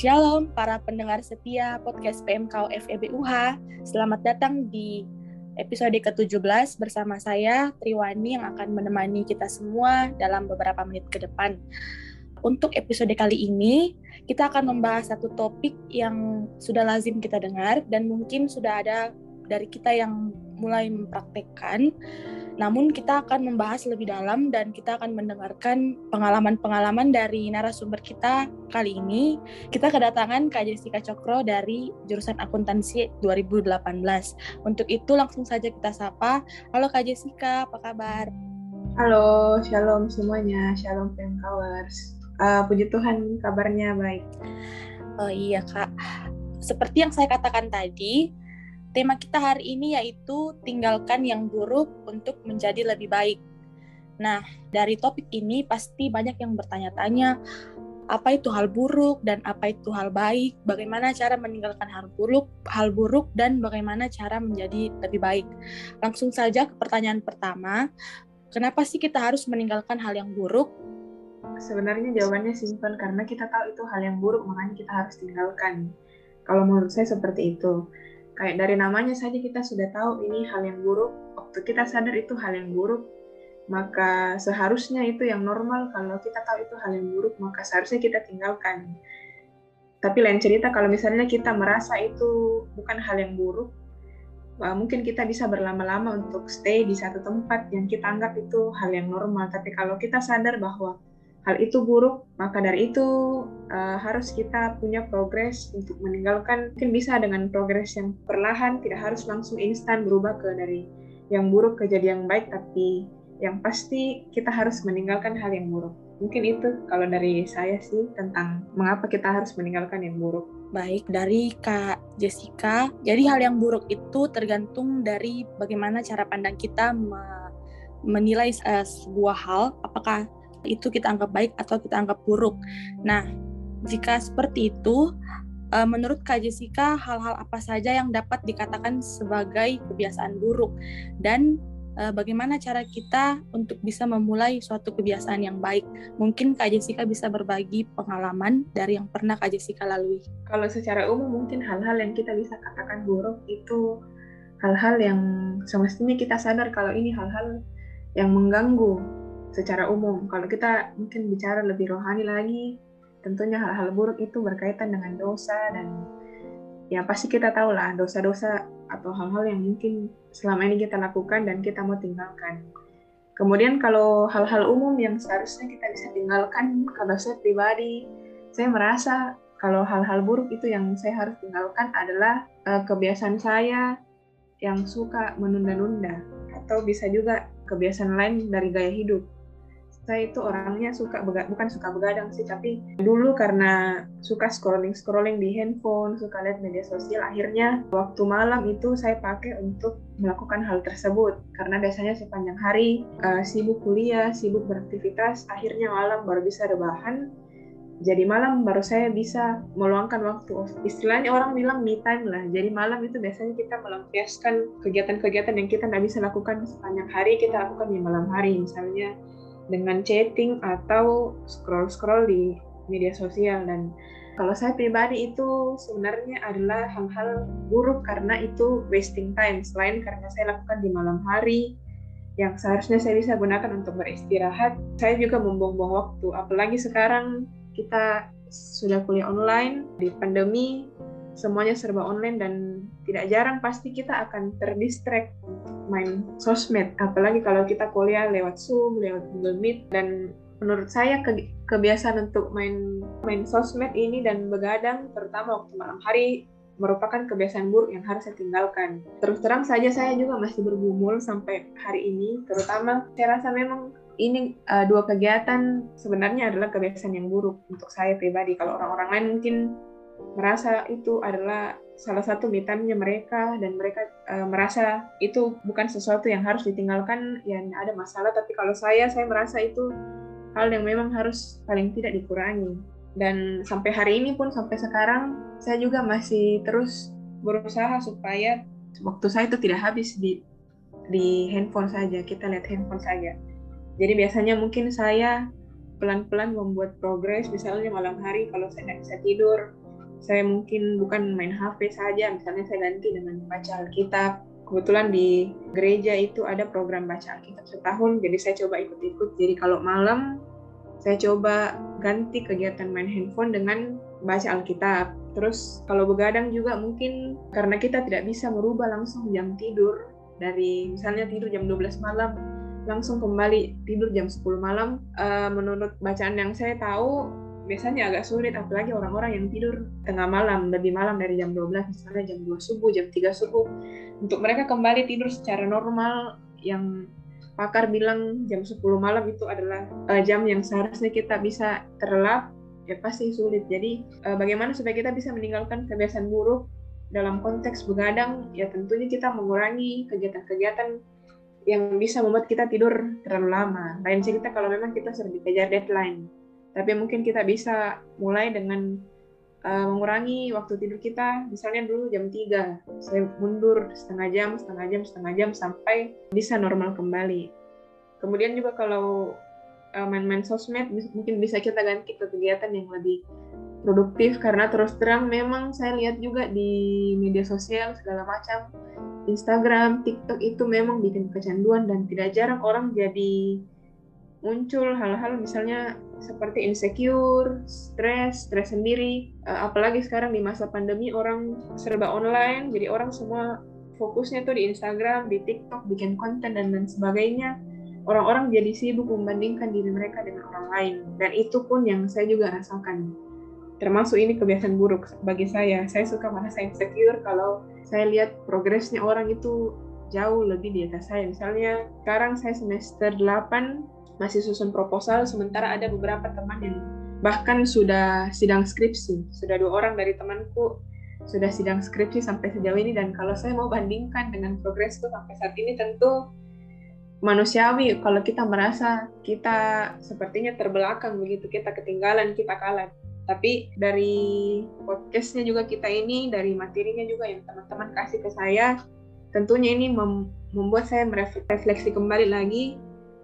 Shalom para pendengar setia podcast PMK FEBUH. Selamat datang di episode ke-17 bersama saya Triwani yang akan menemani kita semua dalam beberapa menit ke depan. Untuk episode kali ini, kita akan membahas satu topik yang sudah lazim kita dengar dan mungkin sudah ada dari kita yang mulai mempraktekkan namun kita akan membahas lebih dalam dan kita akan mendengarkan pengalaman-pengalaman dari narasumber kita kali ini. Kita kedatangan Kak Jessica Cokro dari jurusan akuntansi 2018. Untuk itu langsung saja kita sapa. Halo Kak Jessica, apa kabar? Halo, shalom semuanya, shalom Pemkawers. Uh, puji Tuhan, kabarnya baik. Oh iya Kak, seperti yang saya katakan tadi, Tema kita hari ini yaitu tinggalkan yang buruk untuk menjadi lebih baik. Nah, dari topik ini pasti banyak yang bertanya-tanya, apa itu hal buruk dan apa itu hal baik, bagaimana cara meninggalkan hal buruk, hal buruk dan bagaimana cara menjadi lebih baik. Langsung saja ke pertanyaan pertama, kenapa sih kita harus meninggalkan hal yang buruk? Sebenarnya jawabannya simpel karena kita tahu itu hal yang buruk makanya kita harus tinggalkan. Kalau menurut saya seperti itu kayak dari namanya saja kita sudah tahu ini hal yang buruk. Waktu kita sadar itu hal yang buruk maka seharusnya itu yang normal. Kalau kita tahu itu hal yang buruk maka seharusnya kita tinggalkan. Tapi lain cerita kalau misalnya kita merasa itu bukan hal yang buruk mungkin kita bisa berlama-lama untuk stay di satu tempat yang kita anggap itu hal yang normal. Tapi kalau kita sadar bahwa hal itu buruk, maka dari itu uh, harus kita punya progres untuk meninggalkan. Mungkin bisa dengan progres yang perlahan, tidak harus langsung instan berubah ke dari yang buruk ke jadi yang baik, tapi yang pasti kita harus meninggalkan hal yang buruk. Mungkin itu kalau dari saya sih tentang mengapa kita harus meninggalkan yang buruk. Baik, dari Kak Jessica, jadi hal yang buruk itu tergantung dari bagaimana cara pandang kita menilai uh, sebuah hal, apakah itu kita anggap baik atau kita anggap buruk. Nah, jika seperti itu, eh, menurut Kak Jessica, hal-hal apa saja yang dapat dikatakan sebagai kebiasaan buruk dan eh, bagaimana cara kita untuk bisa memulai suatu kebiasaan yang baik? Mungkin Kak Jessica bisa berbagi pengalaman dari yang pernah Kak Jessica lalui. Kalau secara umum mungkin hal-hal yang kita bisa katakan buruk itu hal-hal yang semestinya kita sadar kalau ini hal-hal yang mengganggu secara umum. Kalau kita mungkin bicara lebih rohani lagi, tentunya hal-hal buruk itu berkaitan dengan dosa dan ya pasti kita tahu lah dosa-dosa atau hal-hal yang mungkin selama ini kita lakukan dan kita mau tinggalkan. Kemudian kalau hal-hal umum yang seharusnya kita bisa tinggalkan, kalau saya pribadi, saya merasa kalau hal-hal buruk itu yang saya harus tinggalkan adalah uh, kebiasaan saya yang suka menunda-nunda atau bisa juga kebiasaan lain dari gaya hidup saya itu orangnya suka bukan suka begadang sih tapi dulu karena suka scrolling scrolling di handphone suka lihat media sosial akhirnya waktu malam itu saya pakai untuk melakukan hal tersebut. Karena biasanya sepanjang hari uh, sibuk kuliah sibuk beraktivitas akhirnya malam baru bisa rebahan jadi malam baru saya bisa meluangkan waktu. Istilahnya orang bilang me time lah. Jadi malam itu biasanya kita melampiaskan kegiatan-kegiatan yang kita nggak bisa lakukan sepanjang hari kita lakukan di malam hari. Misalnya dengan chatting atau scroll-scroll di media sosial. Dan kalau saya pribadi itu sebenarnya adalah hal-hal buruk karena itu wasting time. Selain karena saya lakukan di malam hari yang seharusnya saya bisa gunakan untuk beristirahat saya juga membuang-buang waktu. Apalagi sekarang kita sudah kuliah online di pandemi semuanya serba online dan tidak jarang pasti kita akan terdistract main sosmed apalagi kalau kita kuliah lewat Zoom, lewat Google Meet dan menurut saya ke kebiasaan untuk main main sosmed ini dan begadang terutama waktu malam hari merupakan kebiasaan buruk yang harus saya tinggalkan. Terus terang saja saya juga masih bergumul sampai hari ini, terutama saya rasa memang ini uh, dua kegiatan sebenarnya adalah kebiasaan yang buruk untuk saya pribadi. Kalau orang-orang lain mungkin merasa itu adalah salah satu me mereka dan mereka uh, merasa itu bukan sesuatu yang harus ditinggalkan yang ada masalah. Tapi kalau saya saya merasa itu hal yang memang harus paling tidak dikurangi. Dan sampai hari ini pun sampai sekarang saya juga masih terus berusaha supaya waktu saya itu tidak habis di di handphone saja kita lihat handphone saja. Jadi biasanya mungkin saya pelan-pelan membuat progres misalnya malam hari kalau saya tidak bisa tidur saya mungkin bukan main HP saja, misalnya saya ganti dengan baca Alkitab. Kebetulan di gereja itu ada program baca Alkitab setahun, jadi saya coba ikut-ikut. Jadi kalau malam saya coba ganti kegiatan main handphone dengan baca Alkitab. Terus kalau begadang juga mungkin karena kita tidak bisa merubah langsung jam tidur dari misalnya tidur jam 12 malam langsung kembali tidur jam 10 malam. Uh, menurut bacaan yang saya tahu biasanya agak sulit apalagi orang-orang yang tidur tengah malam lebih malam dari jam 12 misalnya jam 2 subuh jam 3 subuh. Untuk mereka kembali tidur secara normal yang pakar bilang jam 10 malam itu adalah uh, jam yang seharusnya kita bisa terlelap ya pasti sulit. Jadi uh, bagaimana supaya kita bisa meninggalkan kebiasaan buruk dalam konteks begadang? Ya tentunya kita mengurangi kegiatan-kegiatan yang bisa membuat kita tidur terlalu lama. Lain cerita kalau memang kita sudah dikejar deadline tapi mungkin kita bisa mulai dengan uh, mengurangi waktu tidur kita. Misalnya dulu jam 3 saya mundur setengah jam setengah jam setengah jam sampai bisa normal kembali. Kemudian juga kalau uh, main-main sosmed mungkin bisa kita ganti ke kegiatan yang lebih produktif. Karena terus terang memang saya lihat juga di media sosial segala macam. Instagram, TikTok itu memang bikin kecanduan dan tidak jarang orang jadi muncul hal-hal misalnya seperti insecure, stres, stres sendiri. Uh, apalagi sekarang di masa pandemi orang serba online, jadi orang semua fokusnya tuh di Instagram, di TikTok, bikin konten dan lain sebagainya. Orang-orang jadi sibuk membandingkan diri mereka dengan orang lain. Dan itu pun yang saya juga rasakan. Termasuk ini kebiasaan buruk bagi saya. Saya suka merasa insecure kalau saya lihat progresnya orang itu jauh lebih di atas saya. Misalnya sekarang saya semester 8, masih susun proposal sementara ada beberapa teman yang bahkan sudah sidang skripsi. Sudah dua orang dari temanku sudah sidang skripsi sampai sejauh ini dan kalau saya mau bandingkan dengan progresku sampai saat ini tentu manusiawi. Kalau kita merasa kita sepertinya terbelakang begitu kita ketinggalan kita kalah. Tapi dari podcastnya juga kita ini dari materinya juga yang teman-teman kasih ke saya tentunya ini membuat saya merefleksi kembali lagi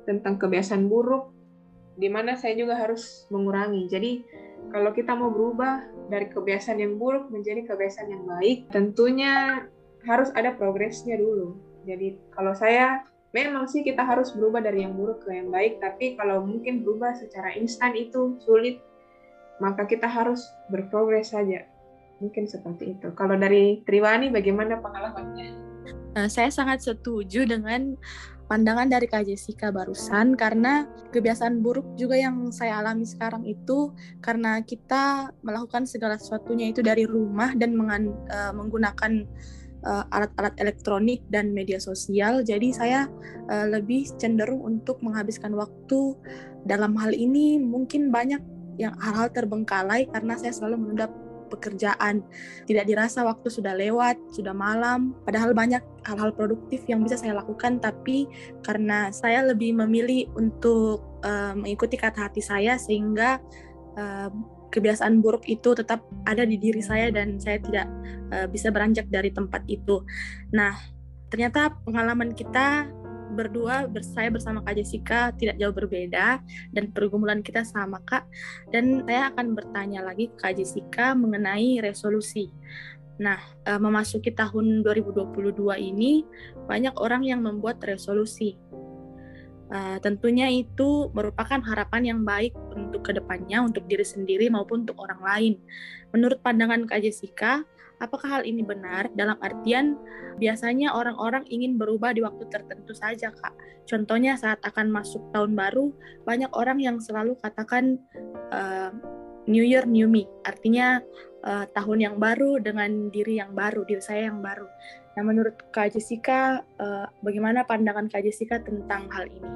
tentang kebiasaan buruk di mana saya juga harus mengurangi. Jadi kalau kita mau berubah dari kebiasaan yang buruk menjadi kebiasaan yang baik, tentunya harus ada progresnya dulu. Jadi kalau saya memang sih kita harus berubah dari yang buruk ke yang baik, tapi kalau mungkin berubah secara instan itu sulit, maka kita harus berprogres saja. Mungkin seperti itu. Kalau dari Triwani bagaimana pengalamannya? Nah, saya sangat setuju dengan pandangan dari Kak Jessica barusan karena kebiasaan buruk juga yang saya alami sekarang itu karena kita melakukan segala sesuatunya itu dari rumah dan mengan, uh, menggunakan uh, alat-alat elektronik dan media sosial. Jadi saya uh, lebih cenderung untuk menghabiskan waktu dalam hal ini mungkin banyak yang hal-hal terbengkalai karena saya selalu menunda pekerjaan. Tidak dirasa waktu sudah lewat, sudah malam, padahal banyak hal-hal produktif yang bisa saya lakukan, tapi karena saya lebih memilih untuk uh, mengikuti kata hati saya, sehingga uh, kebiasaan buruk itu tetap ada di diri saya dan saya tidak uh, bisa beranjak dari tempat itu. Nah, ternyata pengalaman kita berdua saya bersama Kak Jessica tidak jauh berbeda dan pergumulan kita sama Kak dan saya akan bertanya lagi ke Kak Jessica mengenai resolusi. Nah, e, memasuki tahun 2022 ini banyak orang yang membuat resolusi. Uh, tentunya itu merupakan harapan yang baik untuk ke depannya, untuk diri sendiri maupun untuk orang lain. Menurut pandangan Kak Jessica, Apakah hal ini benar? Dalam artian biasanya orang-orang ingin berubah di waktu tertentu saja, Kak. Contohnya saat akan masuk tahun baru, banyak orang yang selalu katakan uh, New Year, New Me. Artinya uh, tahun yang baru dengan diri yang baru, diri saya yang baru. Nah, menurut Kak Jessica, uh, bagaimana pandangan Kak Jessica tentang hal ini?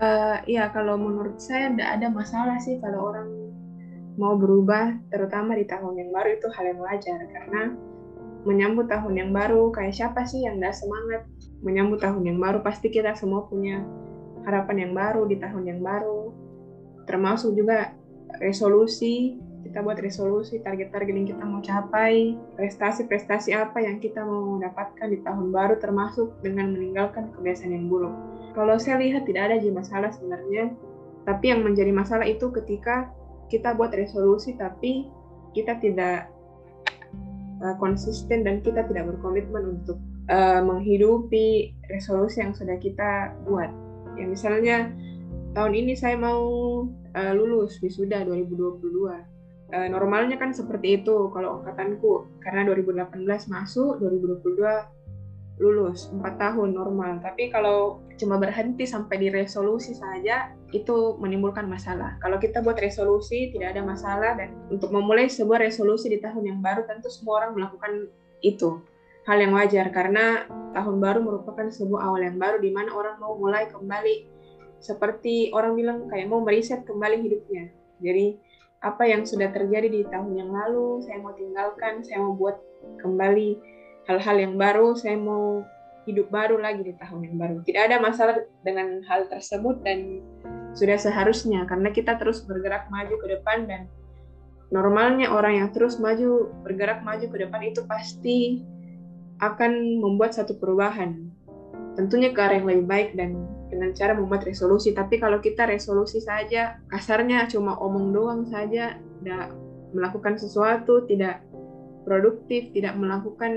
Uh, ya, kalau menurut saya tidak ada masalah sih kalau orang mau berubah terutama di tahun yang baru itu hal yang wajar. Karena menyambut tahun yang baru kayak siapa sih yang gak semangat? Menyambut tahun yang baru pasti kita semua punya harapan yang baru di tahun yang baru. Termasuk juga resolusi kita buat resolusi target-target yang kita mau capai prestasi-prestasi apa yang kita mau dapatkan di tahun baru termasuk dengan meninggalkan kebiasaan yang buruk. Kalau saya lihat tidak ada masalah sebenarnya tapi yang menjadi masalah itu ketika kita buat resolusi tapi kita tidak uh, konsisten dan kita tidak berkomitmen untuk uh, menghidupi resolusi yang sudah kita buat. Ya misalnya tahun ini saya mau uh, lulus wisuda 2022. Uh, normalnya kan seperti itu kalau angkatanku karena 2018 masuk 2022 lulus 4 tahun normal. Tapi kalau cuma berhenti sampai di resolusi saja itu menimbulkan masalah. Kalau kita buat resolusi tidak ada masalah dan untuk memulai sebuah resolusi di tahun yang baru tentu semua orang melakukan itu. Hal yang wajar karena tahun baru merupakan sebuah awal yang baru di mana orang mau mulai kembali. Seperti orang bilang kayak mau meriset kembali hidupnya. Jadi apa yang sudah terjadi di tahun yang lalu saya mau tinggalkan saya mau buat kembali hal-hal yang baru, saya mau hidup baru lagi di tahun yang baru. Tidak ada masalah dengan hal tersebut dan sudah seharusnya karena kita terus bergerak maju ke depan dan normalnya orang yang terus maju bergerak maju ke depan itu pasti akan membuat satu perubahan. Tentunya ke arah yang lebih baik dan dengan cara membuat resolusi. Tapi kalau kita resolusi saja, kasarnya cuma omong doang saja, tidak melakukan sesuatu, tidak produktif, tidak melakukan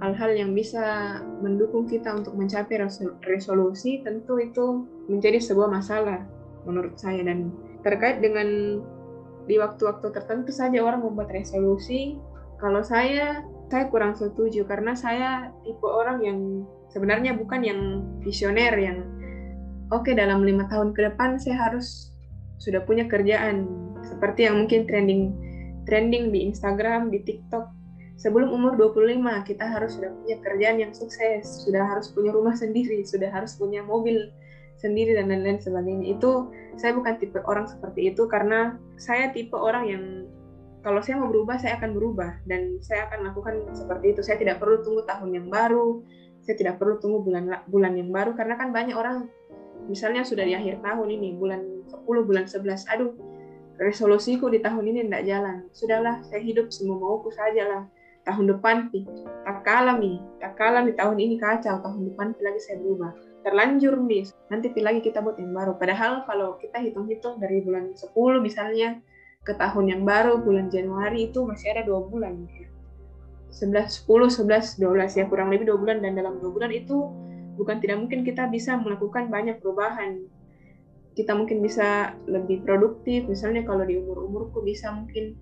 hal-hal yang bisa mendukung kita untuk mencapai resolusi, tentu itu menjadi sebuah masalah menurut saya dan terkait dengan di waktu-waktu tertentu saja orang membuat resolusi. Kalau saya, saya kurang setuju karena saya tipe orang yang sebenarnya bukan yang visioner yang oke okay, dalam lima tahun ke depan saya harus sudah punya kerjaan seperti yang mungkin trending trending di Instagram, di TikTok. Sebelum umur 25, kita harus sudah punya kerjaan yang sukses, sudah harus punya rumah sendiri, sudah harus punya mobil sendiri dan lain-lain sebagainya. Itu saya bukan tipe orang seperti itu karena saya tipe orang yang kalau saya mau berubah, saya akan berubah dan saya akan lakukan seperti itu. Saya tidak perlu tunggu tahun yang baru, saya tidak perlu tunggu bulan bulan yang baru karena kan banyak orang misalnya sudah di akhir tahun ini bulan 10 bulan 11 aduh resolusiku di tahun ini tidak jalan. Sudahlah, saya hidup semua mauku saja lah. Tahun depan, pi, tak kalah mi, tak kalah di tahun ini kacau, tahun depan pi lagi saya berubah. Terlanjur mi, nanti pi lagi kita buat yang baru. Padahal kalau kita hitung-hitung dari bulan 10 misalnya ke tahun yang baru, bulan Januari itu masih ada dua bulan. Ya. 11, 10, 11, 12 ya kurang lebih dua bulan dan dalam dua bulan itu bukan tidak mungkin kita bisa melakukan banyak perubahan kita mungkin bisa lebih produktif. Misalnya kalau di umur umurku bisa mungkin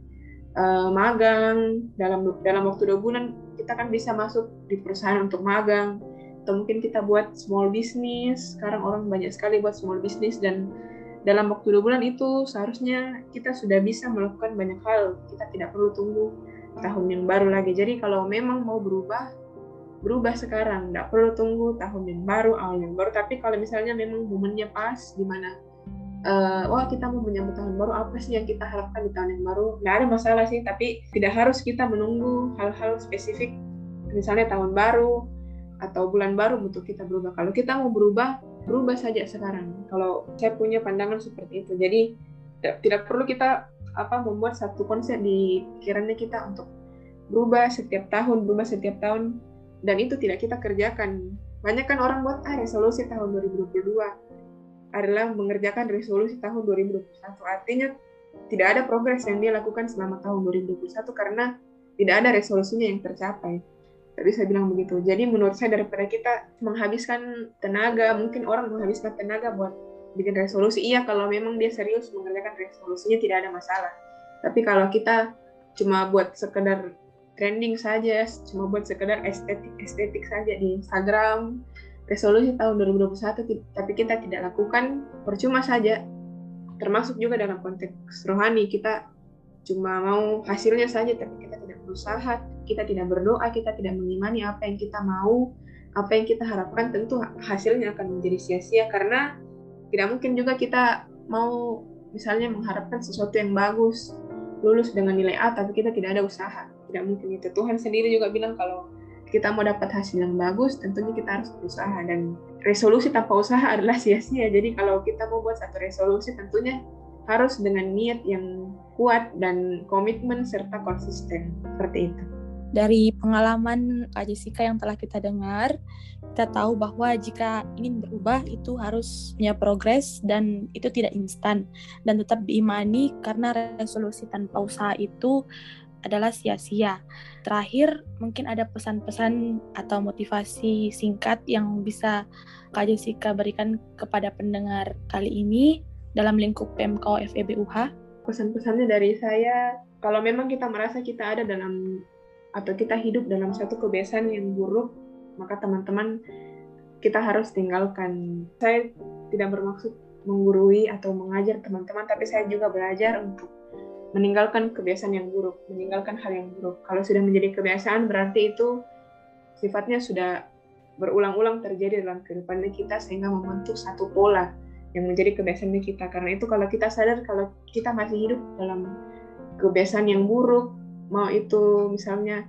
uh, magang dalam dalam waktu dua bulan kita kan bisa masuk di perusahaan untuk magang. Atau mungkin kita buat small business. Sekarang orang banyak sekali buat small business dan dalam waktu dua bulan itu seharusnya kita sudah bisa melakukan banyak hal. Kita tidak perlu tunggu tahun yang baru lagi. Jadi kalau memang mau berubah berubah sekarang. Nggak perlu tunggu tahun yang baru awal yang baru. Tapi kalau misalnya memang momennya pas gimana? Uh, wah kita mau menyambut tahun baru apa sih yang kita harapkan di tahun yang baru? Nggak ada masalah sih tapi tidak harus kita menunggu hal-hal spesifik. Misalnya tahun baru atau bulan baru untuk kita berubah. Kalau kita mau berubah berubah saja sekarang. Kalau saya punya pandangan seperti itu. Jadi tidak perlu kita apa membuat satu konsep di pikirannya kita untuk berubah setiap tahun berubah setiap tahun dan itu tidak kita kerjakan. Banyak kan orang buat ah resolusi tahun 2022 adalah mengerjakan resolusi tahun 2021. Artinya tidak ada progres yang dia lakukan selama tahun 2021 karena tidak ada resolusinya yang tercapai. Tadi saya bilang begitu. Jadi menurut saya daripada kita menghabiskan tenaga, mungkin orang menghabiskan tenaga buat bikin resolusi. Iya kalau memang dia serius mengerjakan resolusinya tidak ada masalah. Tapi kalau kita cuma buat sekedar trending saja cuma buat sekedar estetik estetik saja di Instagram. Resolusi tahun 2021 tapi kita tidak lakukan percuma saja. Termasuk juga dalam konteks rohani kita cuma mau hasilnya saja tapi kita tidak berusaha kita tidak berdoa kita tidak mengimani apa yang kita mau apa yang kita harapkan tentu hasilnya akan menjadi sia-sia. Karena tidak mungkin juga kita mau misalnya mengharapkan sesuatu yang bagus lulus dengan nilai A tapi kita tidak ada usaha tidak mungkin itu. Tuhan sendiri juga bilang kalau kita mau dapat hasil yang bagus tentunya kita harus berusaha. Dan resolusi tanpa usaha adalah sia-sia. Jadi kalau kita mau buat satu resolusi tentunya harus dengan niat yang kuat dan komitmen serta konsisten. Seperti itu. Dari pengalaman Kak Jessica yang telah kita dengar, kita tahu bahwa jika ingin berubah itu harus punya progres dan itu tidak instan. Dan tetap diimani karena resolusi tanpa usaha itu adalah sia-sia. Terakhir, mungkin ada pesan-pesan atau motivasi singkat yang bisa Kak Jessica berikan kepada pendengar kali ini dalam lingkup PMKO FEBUH. Pesan-pesannya dari saya, kalau memang kita merasa kita ada dalam atau kita hidup dalam satu kebiasaan yang buruk, maka teman-teman kita harus tinggalkan. Saya tidak bermaksud menggurui atau mengajar teman-teman, tapi saya juga belajar untuk meninggalkan kebiasaan yang buruk, meninggalkan hal yang buruk. Kalau sudah menjadi kebiasaan, berarti itu sifatnya sudah berulang-ulang terjadi dalam kehidupan kita sehingga membentuk satu pola yang menjadi kebiasaan kita. Karena itu kalau kita sadar kalau kita masih hidup dalam kebiasaan yang buruk, mau itu misalnya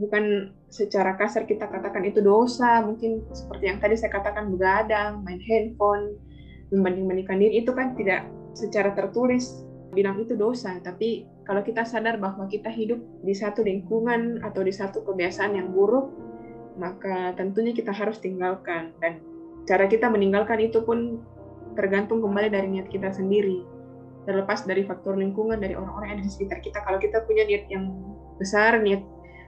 bukan secara kasar kita katakan itu dosa, mungkin seperti yang tadi saya katakan begadang, main handphone, membanding-bandingkan diri itu kan tidak secara tertulis bilang itu dosa, tapi kalau kita sadar bahwa kita hidup di satu lingkungan atau di satu kebiasaan yang buruk, maka tentunya kita harus tinggalkan. Dan cara kita meninggalkan itu pun tergantung kembali dari niat kita sendiri terlepas dari faktor lingkungan dari orang-orang yang ada di sekitar kita. Kalau kita punya niat yang besar niat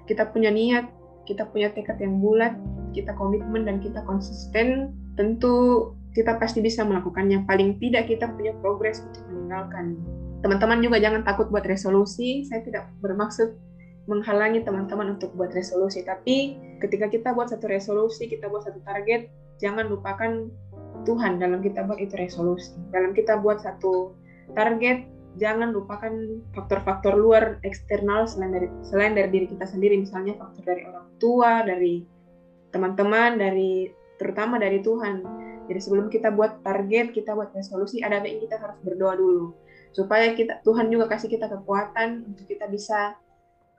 kita punya niat kita punya tekad yang bulat kita komitmen dan kita konsisten tentu kita pasti bisa melakukannya. Paling tidak kita punya progres untuk meninggalkan teman-teman juga jangan takut buat resolusi. Saya tidak bermaksud menghalangi teman-teman untuk buat resolusi. Tapi ketika kita buat satu resolusi kita buat satu target jangan lupakan Tuhan dalam kita buat itu resolusi. Dalam kita buat satu target jangan lupakan faktor-faktor luar eksternal selain dari selain dari diri kita sendiri. Misalnya faktor dari orang tua dari teman-teman dari terutama dari Tuhan. Jadi sebelum kita buat target kita buat resolusi ada baik kita harus berdoa dulu supaya kita Tuhan juga kasih kita kekuatan untuk kita bisa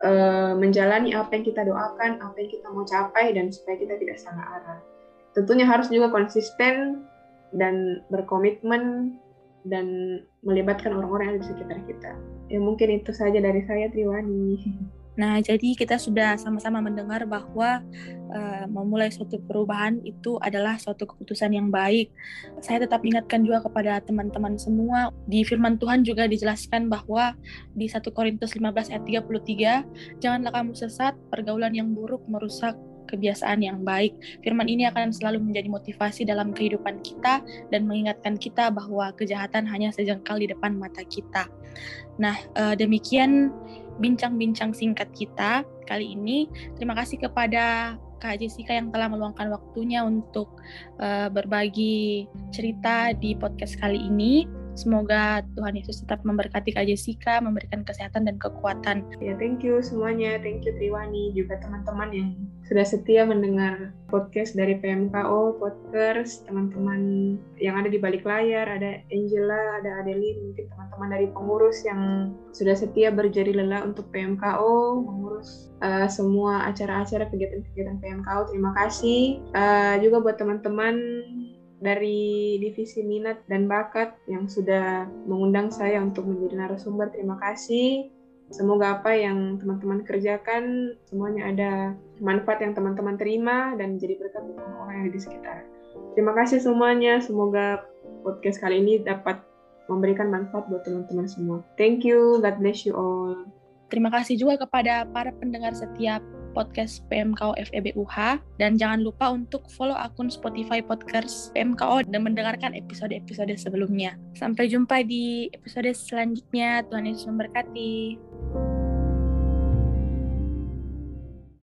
uh, menjalani apa yang kita doakan apa yang kita mau capai dan supaya kita tidak salah arah tentunya harus juga konsisten dan berkomitmen dan melibatkan orang-orang yang di sekitar kita. Ya mungkin itu saja dari saya Triwani. Nah, jadi kita sudah sama-sama mendengar bahwa uh, memulai suatu perubahan itu adalah suatu keputusan yang baik. Saya tetap ingatkan juga kepada teman-teman semua, di firman Tuhan juga dijelaskan bahwa di 1 Korintus 15 ayat 33, janganlah kamu sesat, pergaulan yang buruk merusak kebiasaan yang baik. Firman ini akan selalu menjadi motivasi dalam kehidupan kita dan mengingatkan kita bahwa kejahatan hanya sejengkal di depan mata kita. Nah, eh, demikian bincang-bincang singkat kita kali ini. Terima kasih kepada Kak Jessica yang telah meluangkan waktunya untuk uh, berbagi cerita di podcast kali ini. Semoga Tuhan Yesus tetap memberkati Kak Jessica, memberikan kesehatan dan kekuatan. Ya, thank you semuanya. Thank you Triwani, juga teman-teman yang sudah setia mendengar podcast dari PMKO, podcast, teman-teman yang ada di balik layar, ada Angela, ada Adeline, mungkin teman-teman dari pengurus yang sudah setia berjari lelah untuk PMKO, mengurus uh, semua acara-acara kegiatan-kegiatan PMKO. Terima kasih. Uh, juga buat teman-teman dari divisi minat dan bakat yang sudah mengundang saya untuk menjadi narasumber. Terima kasih. Semoga apa yang teman-teman kerjakan semuanya ada manfaat yang teman-teman terima dan jadi berkat untuk orang yang di sekitar. Terima kasih semuanya. Semoga podcast kali ini dapat memberikan manfaat buat teman-teman semua. Thank you. God bless you all. Terima kasih juga kepada para pendengar setiap podcast PMKO FEBUH dan jangan lupa untuk follow akun Spotify Podcast PMKO dan mendengarkan episode-episode sebelumnya. Sampai jumpa di episode selanjutnya. Tuhan Yesus memberkati.